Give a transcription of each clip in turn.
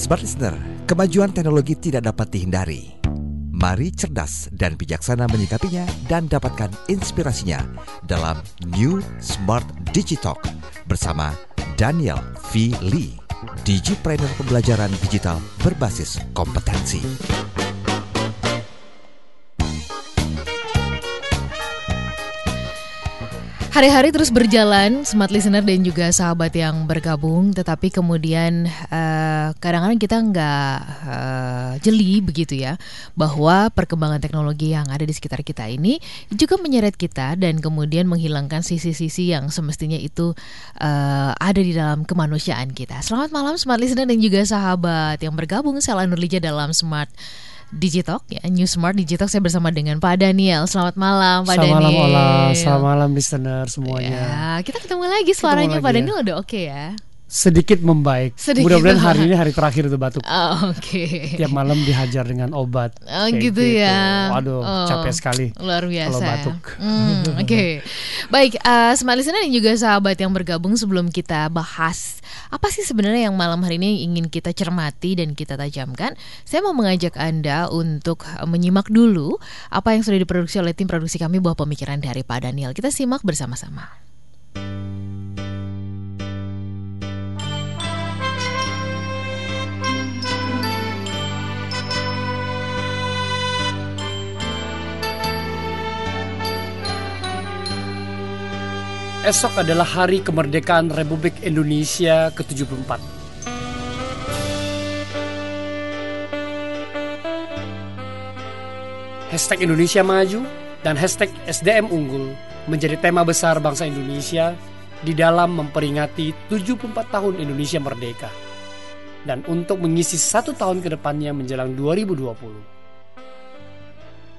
Smart Listener, kemajuan teknologi tidak dapat dihindari. Mari cerdas dan bijaksana menyikapinya dan dapatkan inspirasinya dalam New Smart Digitalk bersama Daniel V. Lee, Digipreneur pembelajaran digital berbasis kompetensi. Hari-hari terus berjalan, smart listener dan juga sahabat yang bergabung, tetapi kemudian kadang kadang-kadang kita nggak uh, jeli begitu ya, bahwa perkembangan teknologi yang ada di sekitar kita ini juga menyeret kita dan kemudian menghilangkan sisi-sisi yang semestinya itu uh, ada di dalam kemanusiaan kita. Selamat malam smart listener dan juga sahabat yang bergabung, saya Nurlija dalam smart Digitalk ya New Smart Digitalk saya bersama dengan Pak Daniel. Selamat malam Pak Selamat Daniel. Selamat malam Selamat malam listener semuanya. Ya, kita ketemu lagi suaranya Pak Daniel ya. udah oke okay ya sedikit membaik. Mudah-mudahan hari ini hari terakhir itu batuk. Oh, Oke. Okay. Tiap malam dihajar dengan obat. Oh gitu, gitu ya. Waduh, oh, capek sekali. Luar biasa. Kalau batuk. Hmm, Oke. Okay. Baik, uh, smart listener dan juga sahabat yang bergabung sebelum kita bahas apa sih sebenarnya yang malam hari ini ingin kita cermati dan kita tajamkan, saya mau mengajak Anda untuk menyimak dulu apa yang sudah diproduksi oleh tim produksi kami buah pemikiran dari Pak Daniel. Kita simak bersama-sama. Esok adalah hari kemerdekaan Republik Indonesia ke-74. Hashtag Indonesia Maju dan hashtag SDM Unggul menjadi tema besar bangsa Indonesia di dalam memperingati 74 tahun Indonesia Merdeka dan untuk mengisi satu tahun ke depannya menjelang 2020.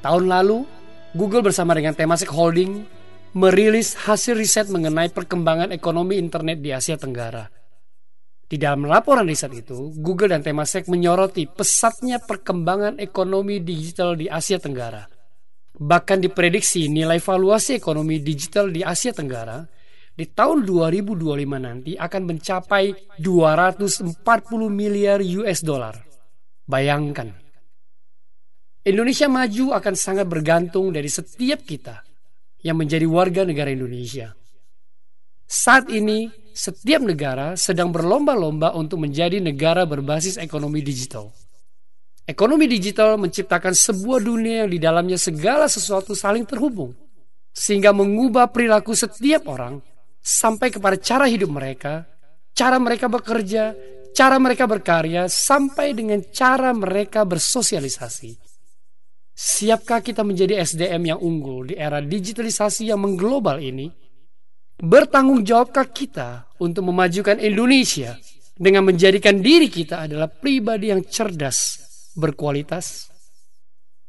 Tahun lalu, Google bersama dengan Temasek Holding merilis hasil riset mengenai perkembangan ekonomi internet di Asia Tenggara. Di dalam laporan riset itu, Google dan Temasek menyoroti pesatnya perkembangan ekonomi digital di Asia Tenggara. Bahkan diprediksi nilai valuasi ekonomi digital di Asia Tenggara di tahun 2025 nanti akan mencapai 240 miliar US dollar. Bayangkan, Indonesia maju akan sangat bergantung dari setiap kita yang menjadi warga negara Indonesia. Saat ini, setiap negara sedang berlomba-lomba untuk menjadi negara berbasis ekonomi digital. Ekonomi digital menciptakan sebuah dunia yang di dalamnya segala sesuatu saling terhubung, sehingga mengubah perilaku setiap orang sampai kepada cara hidup mereka, cara mereka bekerja, cara mereka berkarya, sampai dengan cara mereka bersosialisasi. Siapkah kita menjadi SDM yang unggul di era digitalisasi yang mengglobal ini? Bertanggung jawabkah kita untuk memajukan Indonesia dengan menjadikan diri kita adalah pribadi yang cerdas, berkualitas?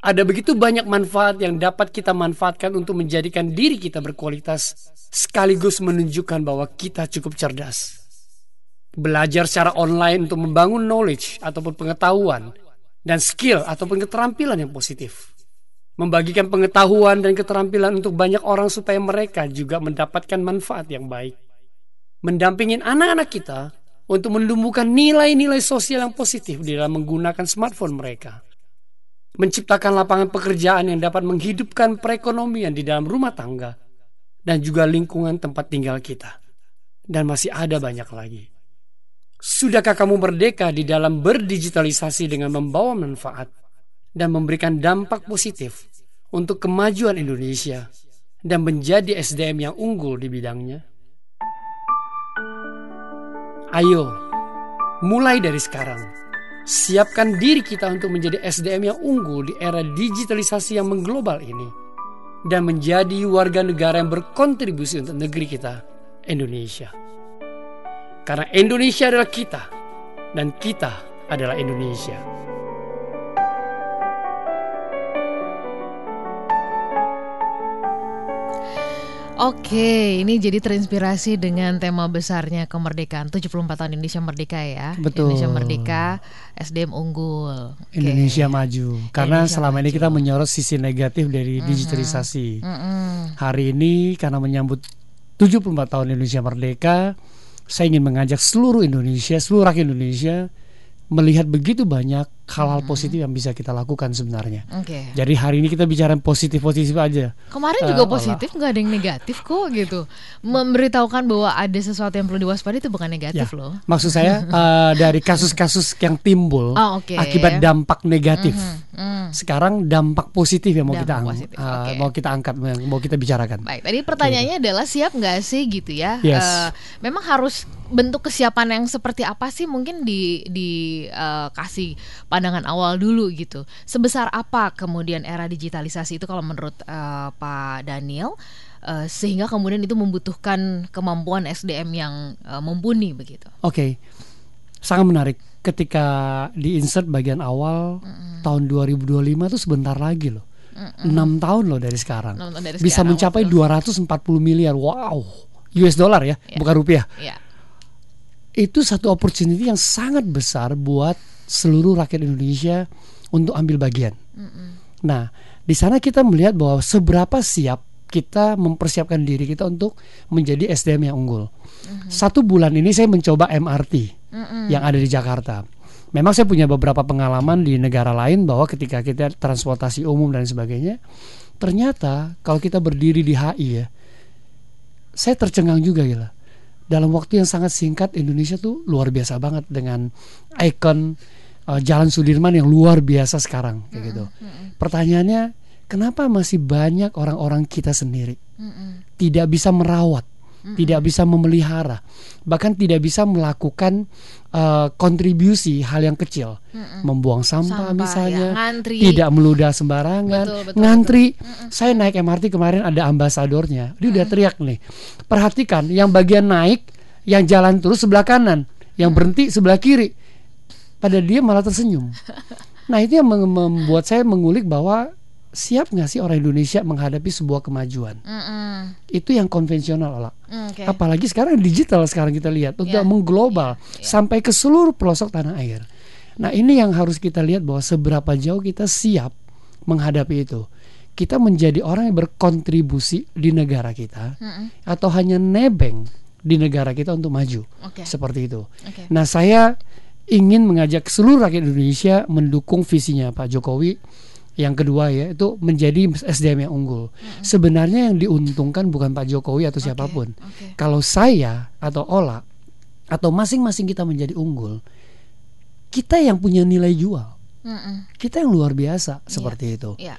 Ada begitu banyak manfaat yang dapat kita manfaatkan untuk menjadikan diri kita berkualitas, sekaligus menunjukkan bahwa kita cukup cerdas. Belajar secara online untuk membangun knowledge ataupun pengetahuan dan skill ataupun keterampilan yang positif. Membagikan pengetahuan dan keterampilan untuk banyak orang supaya mereka juga mendapatkan manfaat yang baik. Mendampingin anak-anak kita untuk menumbuhkan nilai-nilai sosial yang positif di dalam menggunakan smartphone mereka. Menciptakan lapangan pekerjaan yang dapat menghidupkan perekonomian di dalam rumah tangga dan juga lingkungan tempat tinggal kita. Dan masih ada banyak lagi. Sudahkah kamu merdeka di dalam berdigitalisasi dengan membawa manfaat dan memberikan dampak positif untuk kemajuan Indonesia dan menjadi SDM yang unggul di bidangnya? Ayo, mulai dari sekarang, siapkan diri kita untuk menjadi SDM yang unggul di era digitalisasi yang mengglobal ini dan menjadi warga negara yang berkontribusi untuk negeri kita, Indonesia. Karena Indonesia adalah kita dan kita adalah Indonesia. Oke, ini jadi terinspirasi dengan tema besarnya kemerdekaan 74 tahun Indonesia Merdeka ya. Betul. Indonesia Merdeka, SDM unggul. Okay. Indonesia maju. Karena Indonesia selama maju. ini kita menyorot sisi negatif dari mm -hmm. digitalisasi. Mm -hmm. Hari ini karena menyambut 74 tahun Indonesia Merdeka, saya ingin mengajak seluruh Indonesia, seluruh rakyat Indonesia melihat begitu banyak hal-hal positif yang bisa kita lakukan sebenarnya. Oke. Jadi hari ini kita bicara positif-positif aja. Kemarin Eh, juga positif, nggak ada yang negatif kok gitu. Memberitahukan bahwa ada sesuatu yang perlu diwaspadai itu bukan negatif Ya. loh. Maksud saya eh, dari kasus-kasus yang timbul Oh, oke. akibat dampak negatif. Hmm. Sekarang dampak positif yang mau Dampak kita ang- positif, eh, oke. mau kita angkat, mau kita bicarakan. Baik, tadi pertanyaannya adalah siap nggak sih gitu ya? Yes. Eh, memang harus bentuk kesiapan yang seperti apa sih mungkin di dikasih pandangan awal dulu gitu. Sebesar apa kemudian era digitalisasi itu kalau menurut eh, Pak Daniel eh, sehingga kemudian itu membutuhkan kemampuan SDM yang eh, mumpuni begitu. Oke, sangat menarik. Ketika di insert bagian awal tahun 2025 itu sebentar lagi loh, enam tahun loh dari sekarang, dari bisa sekarang, mencapai betul. 240 miliar. Wow, US dollar ya, Ya. bukan rupiah. Ya. Itu satu opportunity yang sangat besar buat seluruh rakyat Indonesia untuk ambil bagian. Nah, di sana kita melihat bahwa seberapa siap kita mempersiapkan diri kita untuk menjadi SDM yang unggul. Satu bulan ini saya mencoba MRT yang ada di Jakarta. Memang saya punya beberapa pengalaman di negara lain bahwa ketika kita transportasi umum dan sebagainya, ternyata kalau kita berdiri di HI ya, saya tercengang juga gila. Dalam waktu yang sangat singkat Indonesia tuh luar biasa banget dengan ikon uh, Jalan Sudirman yang luar biasa sekarang kayak gitu. Pertanyaannya, kenapa masih banyak orang-orang kita sendiri? Tidak bisa merawat, tidak bisa memelihara, bahkan tidak bisa melakukan uh, kontribusi hal yang kecil, membuang sampah, Sampah, misalnya, ya, ngantri. tidak meludah sembarangan, Betul, betul, ngantri. Saya naik MRT kemarin ada ambasadornya, dia udah teriak nih, perhatikan yang bagian naik, yang jalan terus sebelah kanan, yang berhenti sebelah kiri, pada dia malah tersenyum. Nah itu yang mem- membuat saya mengulik bahwa siap nggak sih orang Indonesia menghadapi sebuah kemajuan? Mm-mm. Itu yang konvensional, Ola. Mm, Oke. Apalagi sekarang digital sekarang kita lihat untuk Ya, mengglobal sampai ke seluruh pelosok tanah air. Nah ini yang harus kita lihat bahwa seberapa jauh kita siap menghadapi itu. Kita menjadi orang yang berkontribusi di negara kita Mm-mm. atau hanya nebeng di negara kita untuk maju. Oke. Seperti itu. Oke. Nah, saya ingin mengajak seluruh rakyat Indonesia mendukung visinya Pak Jokowi. Yang kedua ya, itu menjadi SDM yang unggul. Sebenarnya yang diuntungkan bukan Pak Jokowi atau siapa pun. oke. Kalau saya atau Ola atau masing-masing kita menjadi unggul, kita yang punya nilai jual. Mm-mm. Kita yang luar biasa seperti itu. Iya.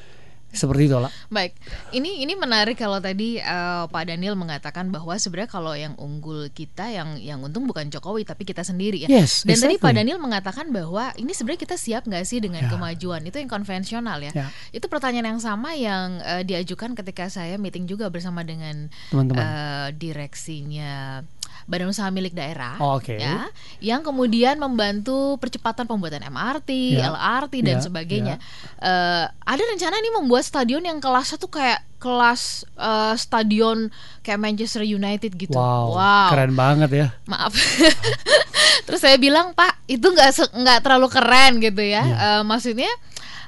Seperti itu, Ola. Baik, ini ini menarik kalau tadi eh, Pak Daniel mengatakan bahwa sebenarnya kalau yang unggul kita yang yang untung bukan Jokowi tapi kita sendiri ya. Yes, Dan tadi Pak exactly. Daniel mengatakan bahwa ini sebenarnya kita siap nggak sih dengan Ya. kemajuan itu yang konvensional ya. Ya. Itu pertanyaan yang sama yang eh, diajukan ketika saya meeting juga bersama dengan Teman-teman. eh, direksinya Badan Usaha Milik Daerah, Oh, oke. ya, yang kemudian membantu percepatan pembuatan MRT, Ya. LRT dan Ya, sebagainya. Eh, ada rencana nih membuat stadion yang kelasnya tuh kayak kelas eh, stadion kayak Manchester United gitu. Wow, keren banget ya. Maaf. Terus saya bilang Pak itu nggak nggak terlalu keren gitu ya. Iya. Eh, maksudnya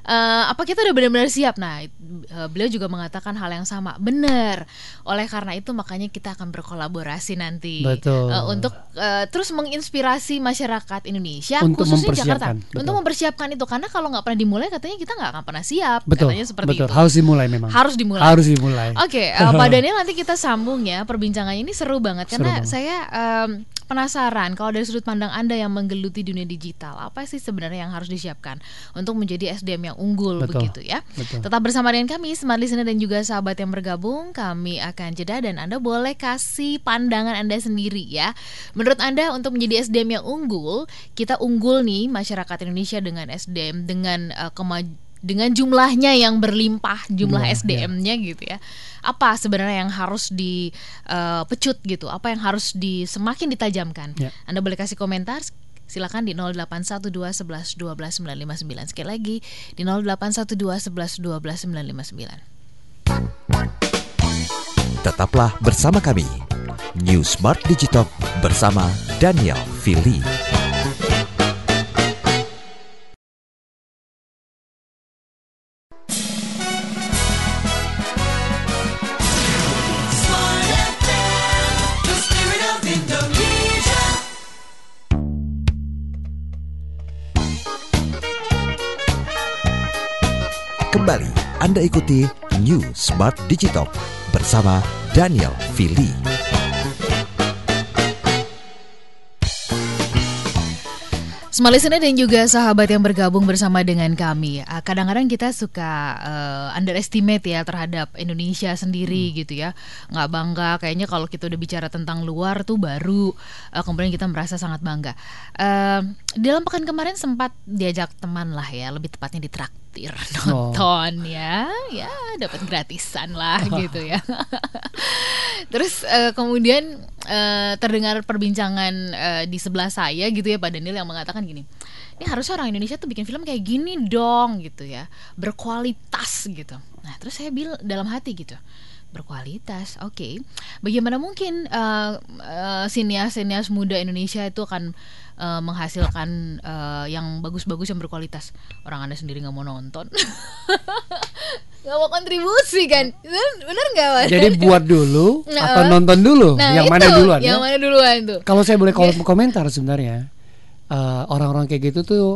eh, apa kita udah benar-benar siap? Nah eh, beliau juga mengatakan hal yang sama. Benar. Oleh karena itu makanya kita akan berkolaborasi nanti Betul. Eh, untuk eh, terus menginspirasi masyarakat Indonesia Untuk khususnya Jakarta betul. untuk mempersiapkan itu karena kalau nggak pernah dimulai katanya kita nggak akan pernah siap. Betul. Katanya seperti betul. itu. Harus dimulai memang. Harus dimulai. Harus dimulai. Oke, eh, Pak Daniel nanti kita sambung ya perbincangannya ini seru banget Seru karena banget. saya em, penasaran kalau dari sudut pandang Anda yang menggeluti dunia digital, apa sih sebenarnya yang harus disiapkan untuk menjadi SDM yang unggul Betul. begitu ya. Betul. Tetap bersama dengan kami Smart Listener dan juga sahabat yang bergabung, kami akan jeda dan Anda boleh kasih pandangan Anda sendiri ya. Menurut Anda untuk menjadi SDM yang unggul, kita unggul nih masyarakat Indonesia dengan SDM dengan eh, kemaj- dengan jumlahnya yang berlimpah jumlah Jumlah, SDM-nya gitu ya. Apa sebenarnya yang harus dipecut gitu? Apa yang harus di semakin ditajamkan? Ya. Anda boleh kasih komentar silakan di 0812 11 12 959 sekali lagi di 0812 11 12 959. Tetaplah bersama kami. New Smart Digitalk bersama Daniel Fili. Anda ikuti New Smart Digital bersama Daniel Fili. Smart listener dan juga sahabat yang bergabung bersama dengan kami. Ah, Kadang-kadang kita suka eh, underestimate ya terhadap Indonesia sendiri gitu ya. Nggak bangga kayaknya kalau kita udah bicara tentang luar tuh baru eh, kemudian kita merasa sangat bangga. Eh, dalam pekan kemarin sempat diajak teman lah ya, lebih tepatnya ditraktir nonton ya. Ya, dapat gratisan lah gitu ya. Terus eh, kemudian eh, terdengar perbincangan eh, di sebelah saya gitu ya Pak Daniel yang mengatakan gini, ini harusnya orang Indonesia tuh bikin film kayak gini dong gitu ya, berkualitas gitu. Terus saya bilang dalam hati gitu, berkualitas, oke. Bagaimana mungkin eh, eh, sinias-sinias muda Indonesia itu akan eh, menghasilkan eh, yang bagus-bagus yang berkualitas? Orang anda sendiri nggak mau nonton, nggak mau kontribusi kan? Bener nggak Pak? Jadi buat dulu Nah, atau nonton dulu Nah, yang itu, mana duluan Yang ya? mana duluan tuh? Kalau saya boleh kom- komentar sebenarnya eh, orang-orang kayak gitu tuh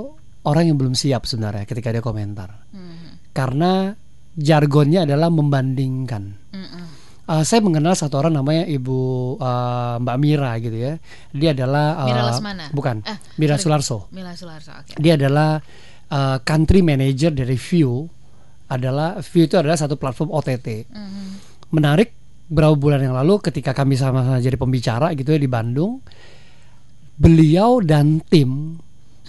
orang yang belum siap sebenarnya ketika dia komentar. Hmm, Karena jargonnya adalah membandingkan. mm-mm. Eh, saya mengenal satu orang namanya Ibu eh, Mbak Mira gitu ya. Dia adalah eh, Mira Lesmana? bukan Eh, Mira sorry. Sularso. Mila Sularso, oke. Dia adalah eh, country manager dari View. Adalah View itu adalah satu platform OTT. Mhm. Menarik beberapa bulan yang lalu ketika kami sama-sama jadi pembicara gitu ya di Bandung, beliau dan tim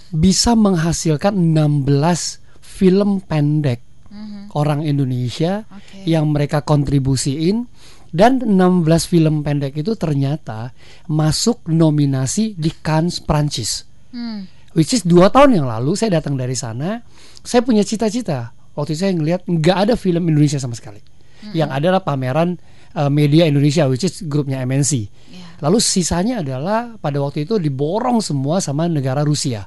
bisa menghasilkan 16 film pendek. Orang Indonesia Oke. yang mereka kontribusiin dan 16 film pendek itu ternyata masuk nominasi di Cannes Prancis. Hmm. Which is dua tahun yang lalu saya datang dari sana, saya punya cita-cita. Waktu itu saya ngelihat nggak ada film Indonesia sama sekali. Yang ada adalah pameran uh, media Indonesia, which is grupnya MNC. Ya. Lalu sisanya adalah pada waktu itu diborong semua sama negara Rusia.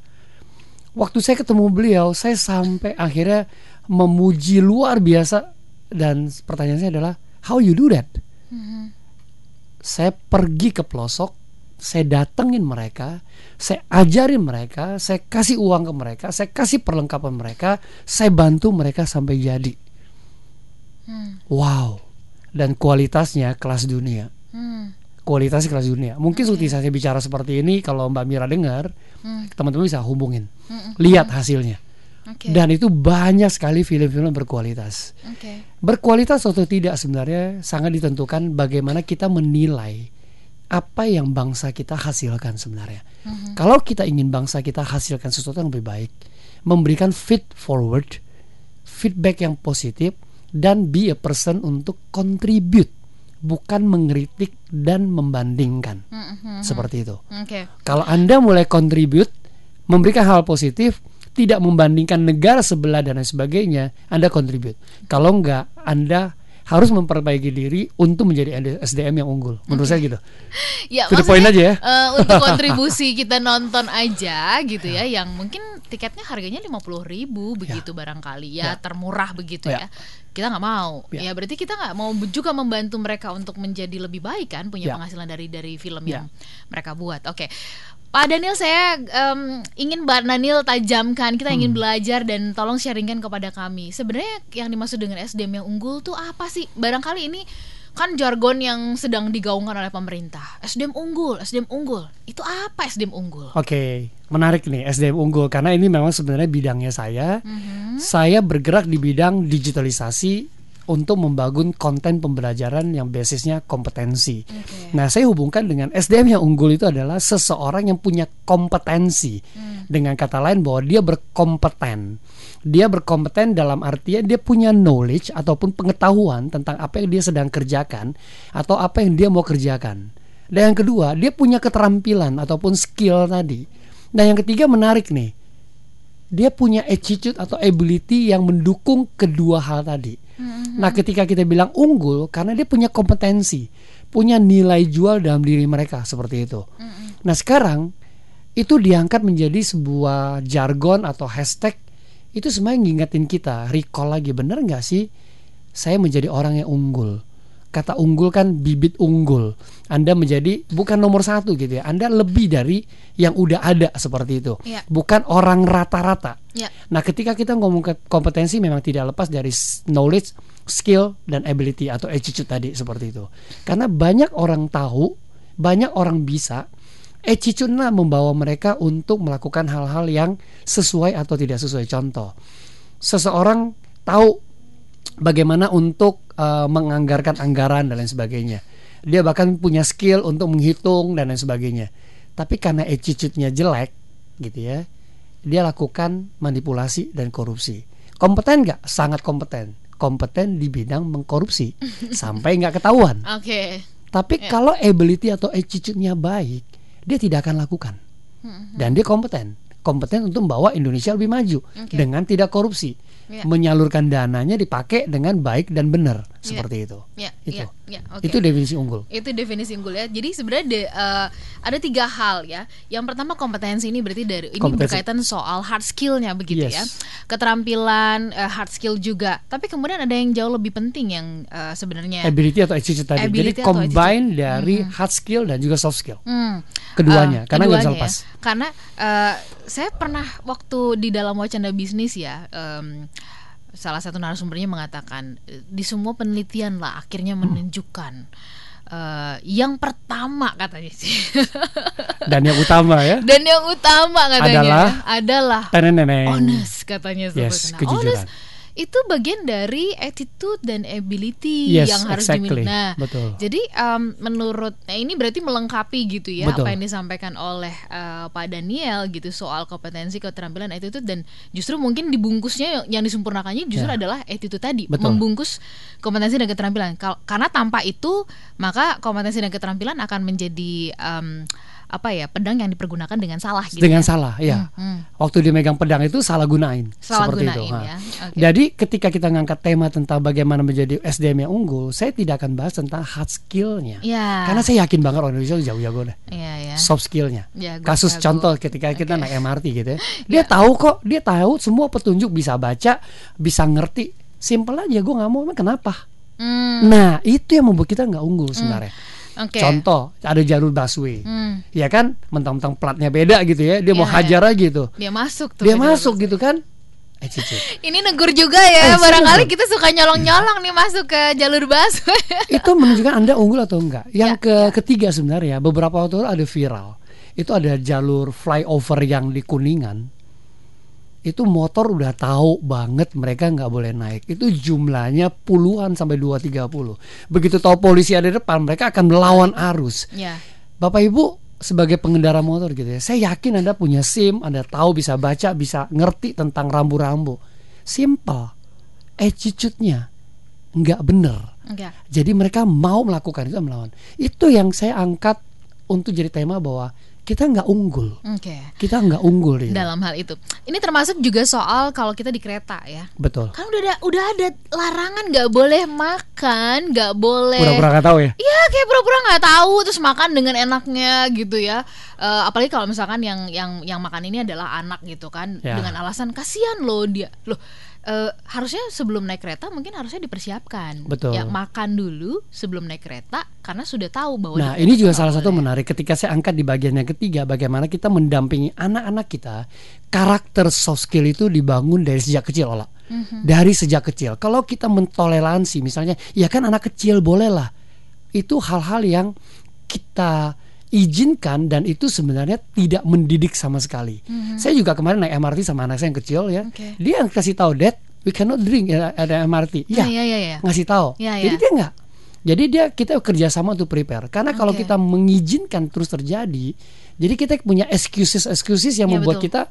Waktu saya ketemu beliau, saya sampai akhirnya memuji luar biasa dan pertanyaan saya adalah how you do that? Mhm. Saya pergi ke pelosok, saya datengin mereka, saya ajarin mereka, saya kasih uang ke mereka, saya kasih perlengkapan mereka, saya bantu mereka sampai jadi. Hmm. Wow. Dan kualitasnya kelas dunia. Hmm. Kualitasnya kelas dunia. Mungkin seperti saya bicara seperti ini kalau Mbak Mira dengar, Hmm. teman-teman bisa hubungin. Hmm. Lihat hasilnya. Oke. Dan itu banyak sekali film-film berkualitas. Oke. Berkualitas atau tidak sebenarnya sangat ditentukan bagaimana kita menilai apa yang bangsa kita hasilkan sebenarnya. Mhm. Kalau kita ingin bangsa kita hasilkan sesuatu yang lebih baik, memberikan feed forward, feedback yang positif, dan be a person untuk contribute, bukan mengkritik dan membandingkan. Mhm. Seperti itu. Oke. Kalau Anda mulai contribute, memberikan hal positif, tidak membandingkan negara sebelah dan lain sebagainya, Anda contribute. Kalau enggak, Anda harus memperbaiki diri untuk menjadi SDM yang unggul. Menurut saya gitu. Ya, point maksudnya, aja ya. eh, untuk kontribusi kita nonton aja gitu ya, yang mungkin tiketnya harganya lima puluh ribu begitu barangkali ya, Ya. termurah begitu ya. Ya. Kita nggak mau, Ya. ya berarti kita nggak mau juga membantu mereka untuk menjadi lebih baik kan, punya Ya. penghasilan dari dari film Ya. yang mereka buat. Oke. Pak Daniel, saya em, ingin Mbak Daniel tajamkan, kita Hmm. ingin belajar dan tolong sharingkan kepada kami. Sebenarnya yang dimaksud dengan SDM yang unggul tuh apa sih? Barangkali ini kan jargon yang sedang digaungkan oleh pemerintah. SDM unggul, SDM unggul. Itu apa SDM unggul? Oke, menarik nih SDM unggul karena ini memang sebenarnya bidangnya saya. Mhm. Saya bergerak di bidang digitalisasi untuk membangun konten pembelajaran yang basisnya kompetensi. Oke. Nah, saya hubungkan dengan SDM yang unggul itu adalah seseorang yang punya kompetensi. Hmm. Dengan kata lain bahwa dia berkompeten. Dia berkompeten dalam artian dia punya knowledge ataupun pengetahuan tentang apa yang dia sedang kerjakan atau apa yang dia mau kerjakan. Dan yang kedua, dia punya keterampilan ataupun skill tadi. Nah, yang ketiga menarik nih. Dia punya attitude atau ability yang mendukung kedua hal tadi. Mhm. Nah, ketika kita bilang unggul karena dia punya kompetensi, punya nilai jual dalam diri mereka seperti itu. Mhm. Nah, sekarang itu diangkat menjadi sebuah jargon atau hashtag itu semuanya ngingetin kita, recall lagi bener nggak sih saya menjadi orang yang unggul. Kata unggul kan bibit unggul. Anda menjadi bukan nomor satu gitu ya. Anda lebih dari yang udah ada seperti itu. Ya. Bukan orang rata-rata. Ya. Nah, ketika kita ngomong ke kompetensi memang tidak lepas dari knowledge, skill dan ability atau attitude tadi seperti itu. Karena banyak orang tahu, banyak orang bisa, attitude lah membawa mereka untuk melakukan hal-hal yang sesuai atau tidak sesuai. Contoh, seseorang tahu bagaimana untuk uh, menganggarkan anggaran dan lain sebagainya. Dia bahkan punya skill untuk menghitung dan lain sebagainya. Tapi karena attitude-nya jelek gitu ya, dia lakukan manipulasi dan korupsi. Kompeten nggak? Sangat kompeten. Kompeten di bidang mengkorupsi sampai nggak ketahuan. Oke. Tapi Ya. kalau ability atau attitude-nya baik, dia tidak akan lakukan. Hmm, Dan dia kompeten. Kompeten untuk membawa Indonesia lebih maju Oke. dengan tidak korupsi. Ya. Menyalurkan dananya dipakai dengan baik dan benar seperti itu. Ya, Itu. ya, ya, oke. Itu definisi unggul. itu definisi unggul ya. Jadi sebenarnya de- eh, ada tiga hal ya. Yang pertama kompetensi ini berarti dari ini Kompetensi. berkaitan soal hard skillnya begitu Yes. ya. Keterampilan eh, hard skill juga. Tapi kemudian ada yang jauh lebih penting yang eh, sebenarnya. Ability atau attitude tadi. Ability Jadi combine dari hard skill dan juga soft skill. Hmm. Keduanya, Eh, karena nggak bisa keduanya lepas. ya. Karena eh, saya pernah waktu di dalam wacana bisnis ya. em, salah satu narasumbernya mengatakan di semua penelitian lah akhirnya menunjukkan eh, yang pertama katanya sih Dan yang utama ya. dan yang utama katanya Adalah? ya, adalah honest katanya Yes. Nah, kejujuran. honest itu bagian dari attitude dan ability Yes, yang harus exactly. dimiliki. Nah, Betul. jadi em, menurut nah ini berarti melengkapi gitu ya Betul. apa yang disampaikan oleh eh, Pak Daniel gitu soal kompetensi keterampilan attitude dan justru mungkin dibungkusnya yang- disempurnakannya justru Ya. adalah attitude tadi Betul. membungkus kompetensi dan keterampilan. Karena tanpa itu maka kompetensi dan keterampilan akan menjadi em, apa ya pedang yang dipergunakan dengan salah gitu. Dengan ya. salah, ya. Hmm. Waktu dia megang pedang itu salah gunain. Salah seperti itu. gunain Ha. ya. Oke. Jadi ketika kita ngangkat tema tentang bagaimana menjadi SDM yang unggul, saya tidak akan bahas tentang hard skillnya. Ya. Karena saya yakin banget orang Indonesia jauh jago deh. Iya ya. Soft skillnya. Jago, Kasus contoh ketika kita Oke. naik MRT gitu ya. Dia tahu kok, dia tahu semua petunjuk bisa baca, bisa ngerti. Simple aja, gue nggak mau, emang kenapa? Hmm, Nah itu yang membuat kita nggak unggul sebenarnya. Oke. Contoh, ada jalur busway. Hmm, Ya kan, mentang-mentang platnya beda gitu ya, dia mau Iya, hajar aja gitu. dia masuk tuh. Dia masuk dalam. gitu kan. Attitude. Ini negur juga ya, Eh, barangkali kita suka nyolong-nyolong nih masuk ke jalur busway. itu menunjukkan anda unggul atau enggak. Yang Ya, ke ketiga sebenarnya beberapa waktu lalu ada viral. Itu ada jalur flyover yang di Kuningan. Itu motor udah tahu banget mereka nggak boleh naik. Itu jumlahnya puluhan sampai 2 30. Begitu tahu polisi ada di depan, mereka akan melawan arus. ya. Bapak Ibu sebagai pengendara motor gitu ya, saya yakin Anda punya SIM, Anda tahu bisa baca, bisa ngerti tentang rambu-rambu. Simple. Attitude-nya nggak bener. Enggak. Jadi mereka mau melakukan itu melawan. Itu yang saya angkat untuk jadi tema bahwa kita nggak unggul. Oke. Kita nggak unggul di Dalam hal itu. Ini termasuk juga soal kalau kita di kereta ya. Betul. Kan udah ada udah ada larangan nggak boleh makan, nggak boleh Pura-pura nggak tahu ya. Iya kayak pura-pura nggak tahu terus makan dengan enaknya gitu ya. Eh, apalagi kalau misalkan yang yang yang makan ini adalah anak gitu kan Ya. dengan alasan kasihan loh dia. Loh eh, harusnya sebelum naik kereta mungkin harusnya dipersiapkan. Betul. Ya makan dulu sebelum naik kereta karena sudah tahu bahwa Nah, ini juga salah satu menarik ketika saya angkat di bagian yang ketiga bagaimana kita mendampingi anak-anak kita karakter soft skill itu dibangun dari sejak kecil olah. Mhm. Dari sejak kecil. Kalau kita mentoleransi misalnya, ya kan anak kecil boleh lah. Itu hal-hal yang kita izinkan dan itu sebenarnya tidak mendidik sama sekali. Saya juga kemarin naik MRT sama anak saya yang kecil ya. Oke. Dia yang kasih tahu, "Dad, we cannot drink the MRT." Iya Ya, iya iya. iya. ngasih tahu. Ya, Jadi ya. dia nggak. Jadi dia kita kerjasama untuk prepare. Karena kalau Oke. kita mengizinkan terus terjadi, jadi kita punya excuses excuses yang Ya, membuat betul. kita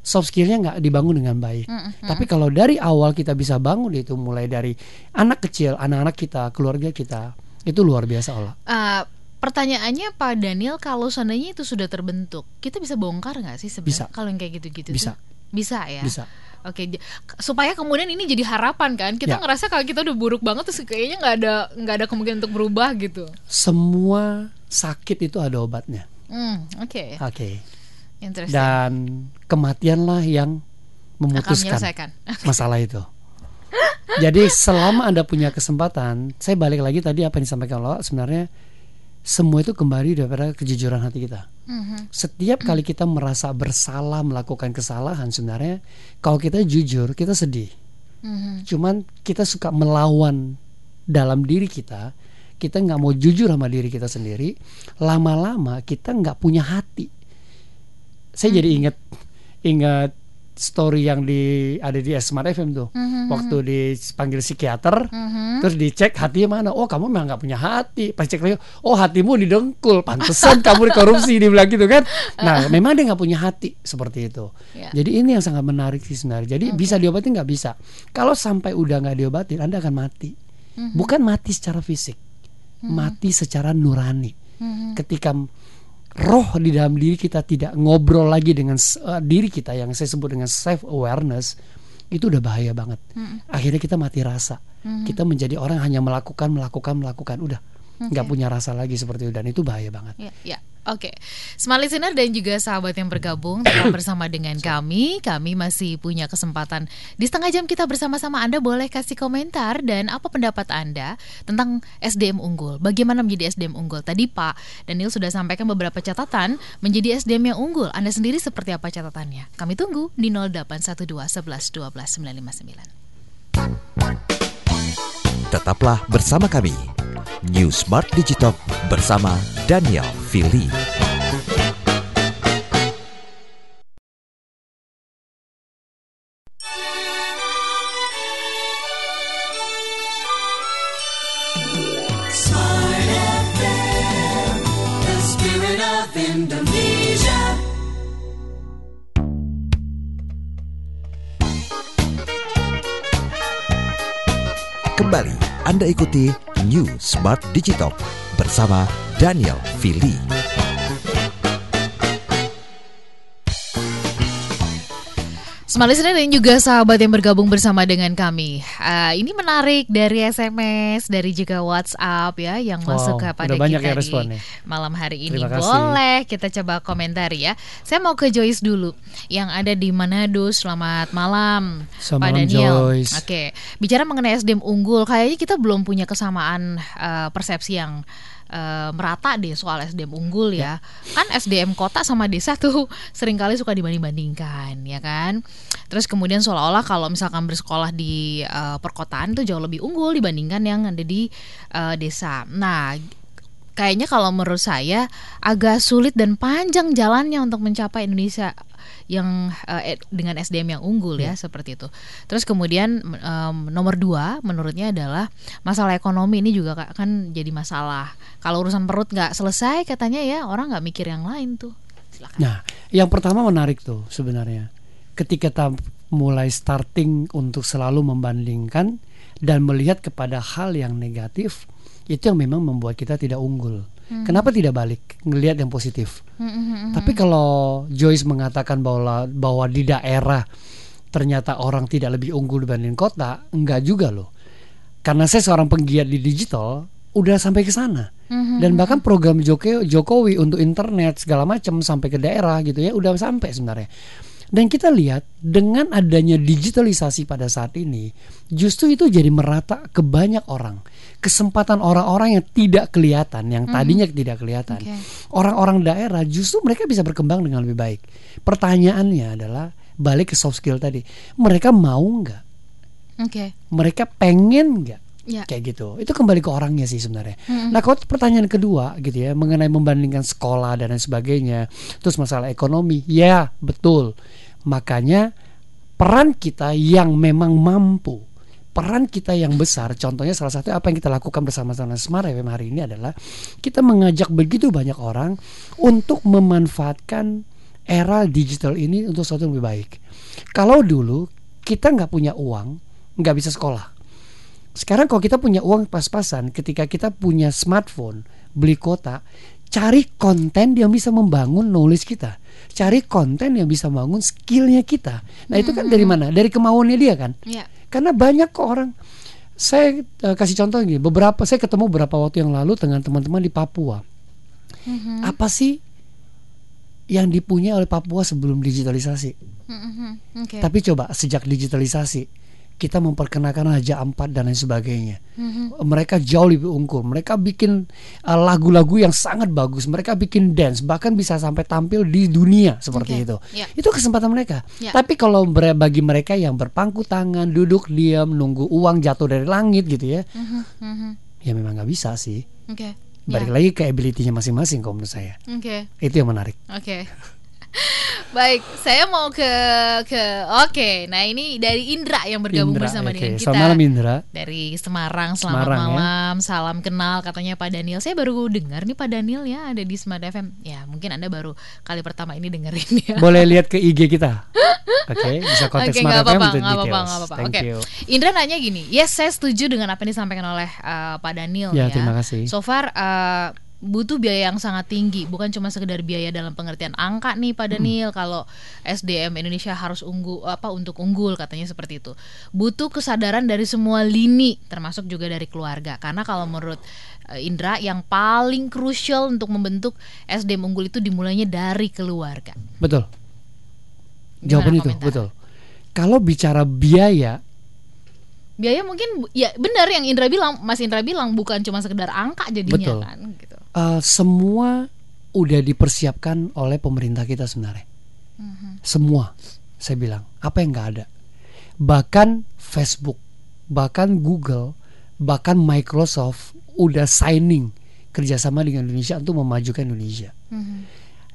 soft skillnya nggak dibangun dengan baik. Tapi kalau dari awal kita bisa bangun itu mulai dari anak kecil, anak-anak kita, keluarga kita, itu luar biasa olah. Eh, pertanyaannya Pak Daniel kalau seandainya itu sudah terbentuk, kita bisa bongkar nggak sih sebenarnya kalau yang kayak gitu-gitu? Bisa. tuh? Bisa ya. Bisa. Oke, supaya kemudian ini jadi harapan kan. Kita Ya. ngerasa kalau kita udah buruk banget terus kayaknya nggak ada nggak ada kemungkinan untuk berubah gitu. Semua sakit itu ada obatnya. Hmm, oke. Oke. Interesting. Dan kematianlah yang memutuskan masalah itu. Jadi selama Anda punya kesempatan, saya balik lagi tadi apa yang disampaikan Allah sebenarnya semua itu kembali daripada kejujuran hati kita. Mhm. Setiap kali kita merasa bersalah melakukan kesalahan sebenarnya kalau kita jujur kita sedih. Mhm. Cuman kita suka melawan dalam diri kita. Kita nggak mau jujur sama diri kita sendiri. Lama-lama kita nggak punya hati. Saya jadi ingat ingat story yang di ada di Smart FM tuh. Mhm. Waktu dipanggil psikiater, Mhm. terus dicek hatinya mana. Oh kamu memang nggak punya hati. Pas cek lagi, oh hatimu didengkul. Pantesan kamu dikorupsi dibilang gitu kan. Nah memang dia nggak punya hati seperti itu. Ya. Jadi ini yang sangat menarik sih sebenarnya. Jadi bisa diobatin nggak bisa. Kalau sampai udah nggak diobatin, anda akan mati. Mhm. Bukan mati secara fisik, mati secara nurani. Mhm. Ketika roh di dalam diri kita tidak ngobrol lagi dengan eh, diri kita yang saya sebut dengan self awareness, itu udah bahaya banget. Mhm. Akhirnya kita mati rasa. Kita menjadi orang hanya melakukan, melakukan, melakukan. Udah nggak Oke. punya rasa lagi seperti itu dan itu bahaya banget. Ya, ya. Oke, Smart Listener dan juga sahabat yang bergabung tetap bersama dengan kami. Kami masih punya kesempatan di setengah jam kita bersama-sama. Anda boleh kasih komentar dan apa pendapat Anda tentang SDM unggul. Bagaimana menjadi SDM unggul? Tadi Pak Daniel sudah sampaikan beberapa catatan menjadi SDM yang unggul. Anda sendiri seperti apa catatannya? Kami tunggu di 0812 11 12 959. Tetaplah bersama kami. New Smart Digital bersama Daniel Fili. Kembali Anda ikuti New Smart Digital bersama Daniel Fili. Smart Listener dan juga sahabat yang bergabung bersama dengan kami. Ah, ini menarik dari SMS, dari juga WhatsApp ya yang Wow, masuk kepada banyak kita yang respon di malam hari ini. Boleh kita coba komentar ya. Saya mau ke Joyce dulu yang ada di Manado. Selamat malam, Selamat Pak malam, Daniel. Joyce. Oke, bicara mengenai SDM unggul, kayaknya kita belum punya kesamaan eh, persepsi yang eh, merata deh soal SDM unggul ya. Kan SDM kota sama desa tuh sering kali suka dibanding-bandingkan, ya kan? Terus kemudian seolah-olah kalau misalkan bersekolah di eh, perkotaan itu jauh lebih unggul dibandingkan yang ada di eh, desa. Nah, kayaknya kalau menurut saya agak sulit dan panjang jalannya untuk mencapai Indonesia yang eh, dengan SDM yang unggul ya seperti itu. Terus kemudian em, nomor dua menurutnya adalah masalah ekonomi ini juga ka- kan jadi masalah. Kalau urusan perut nggak selesai katanya ya orang nggak mikir yang lain tuh. Silakan. Nah, yang pertama menarik tuh sebenarnya. Ketika kita mulai starting untuk selalu membandingkan dan melihat kepada hal yang negatif, itu yang memang membuat kita tidak unggul. Kenapa tidak balik ngelihat yang positif? Tapi kalau Joyce mengatakan bahwa bahwa di daerah ternyata orang tidak lebih unggul dibanding kota, enggak juga loh. Karena saya seorang penggiat di digital, udah sampai ke sana. Dan bahkan program Jokowi, Jokowi untuk internet segala macam sampai ke daerah gitu ya, udah sampai sebenarnya. Dan kita lihat dengan adanya digitalisasi pada saat ini, justru itu jadi merata ke banyak orang. Kesempatan orang-orang yang tidak kelihatan, yang tadinya tidak kelihatan. Orang-orang daerah justru mereka bisa berkembang dengan lebih baik. Pertanyaannya adalah balik ke soft skill tadi. Mereka mau nggak? Oke. Mereka pengen nggak? Ya. Kayak gitu. Itu kembali ke orangnya sih sebenarnya. Nah, kalau pertanyaan kedua gitu ya mengenai membandingkan sekolah dan lain sebagainya, terus masalah ekonomi, ya betul. Makanya peran kita yang memang mampu, peran kita yang besar, contohnya salah satu apa yang kita lakukan bersama-sama Smart FM hari ini adalah kita mengajak begitu banyak orang untuk memanfaatkan era digital ini untuk sesuatu yang lebih baik. Kalau dulu kita nggak punya uang, nggak bisa sekolah. Sekarang kalau kita punya uang pas-pasan, ketika kita punya smartphone, beli kota, cari konten yang bisa membangun knowledge kita, cari konten yang bisa membangun skillnya kita. Nah itu kan dari mana? Dari kemauannya dia kan? Ya. Karena banyak kok orang. Saya eh, kasih contoh gini, beberapa saya ketemu beberapa waktu yang lalu dengan teman-teman di Papua. Mhm. Apa sih yang dipunya oleh Papua sebelum digitalisasi? Mhm. Oke. Tapi coba sejak digitalisasi, kita memperkenalkan Raja Ampat dan lain sebagainya. Mereka jauh lebih unggul. Mereka bikin uh, lagu-lagu yang sangat bagus. Mereka bikin dance, bahkan bisa sampai tampil di dunia seperti Oke, itu. ya. Itu kesempatan mereka. Ya. Tapi kalau bagi mereka yang berpangku tangan, duduk diam, nunggu uang jatuh dari langit gitu ya, Mhm, mhm. ya memang nggak bisa sih. Oke. Balik Ya. lagi ke ability-nya masing-masing kalau menurut saya. Oke. Itu yang menarik. Oke. Baik, saya mau ke ke oke. Nah, ini dari Indra yang bergabung Indra, bersama oke. dengan kita. Selamat malam Indra. Dari Semarang, selamat Semarang, ya. malam, salam kenal katanya Pak Daniel. Saya baru dengar nih Pak Daniel ya ada di Smart FM. Ya mungkin Anda baru kali pertama ini dengerin ya. Boleh lihat ke IG kita. Oke, bisa kontak Oke, Smart nggak FM nggak apa-apa, apa-apa. Oke. you. Indra nanya gini, yes saya setuju dengan apa yang disampaikan oleh uh, Pak Daniel Ya, ya. terima kasih. So far uh, butuh biaya yang sangat tinggi, bukan cuma sekedar biaya dalam pengertian angka nih Hmm. Pak Daniel. Kalau SDM Indonesia harus unggul apa untuk unggul katanya seperti itu. Butuh kesadaran dari semua lini, termasuk juga dari keluarga. Karena kalau menurut uh, Indra yang paling krusial untuk membentuk SDM unggul itu dimulainya dari keluarga. Betul. Gimana Jawaban itu, komentar? betul. Kalau bicara biaya, Biaya mungkin ya benar yang Indra bilang, Mas Indra bilang bukan cuma sekedar angka jadinya Betul. kan gitu. Eh, semua udah dipersiapkan oleh pemerintah kita sebenarnya. Mhm. Semua, saya bilang. Apa yang nggak ada? Bahkan Facebook, bahkan Google, bahkan Microsoft udah signing kerjasama dengan Indonesia untuk memajukan Indonesia. Mhm.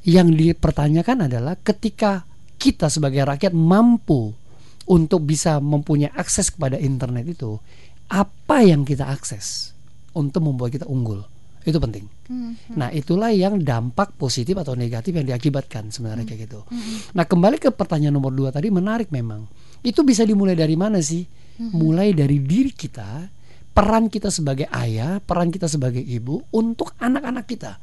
Yang dipertanyakan adalah ketika kita sebagai rakyat mampu untuk bisa mempunyai akses kepada internet itu, apa yang kita akses untuk membuat kita unggul? Itu penting. Mhm. Nah, itulah yang dampak positif atau negatif yang diakibatkan sebenarnya kayak gitu. Nah, kembali ke pertanyaan nomor dua tadi menarik memang. Itu bisa dimulai dari mana sih? Mulai dari diri kita, peran kita sebagai ayah, peran kita sebagai ibu untuk anak-anak kita.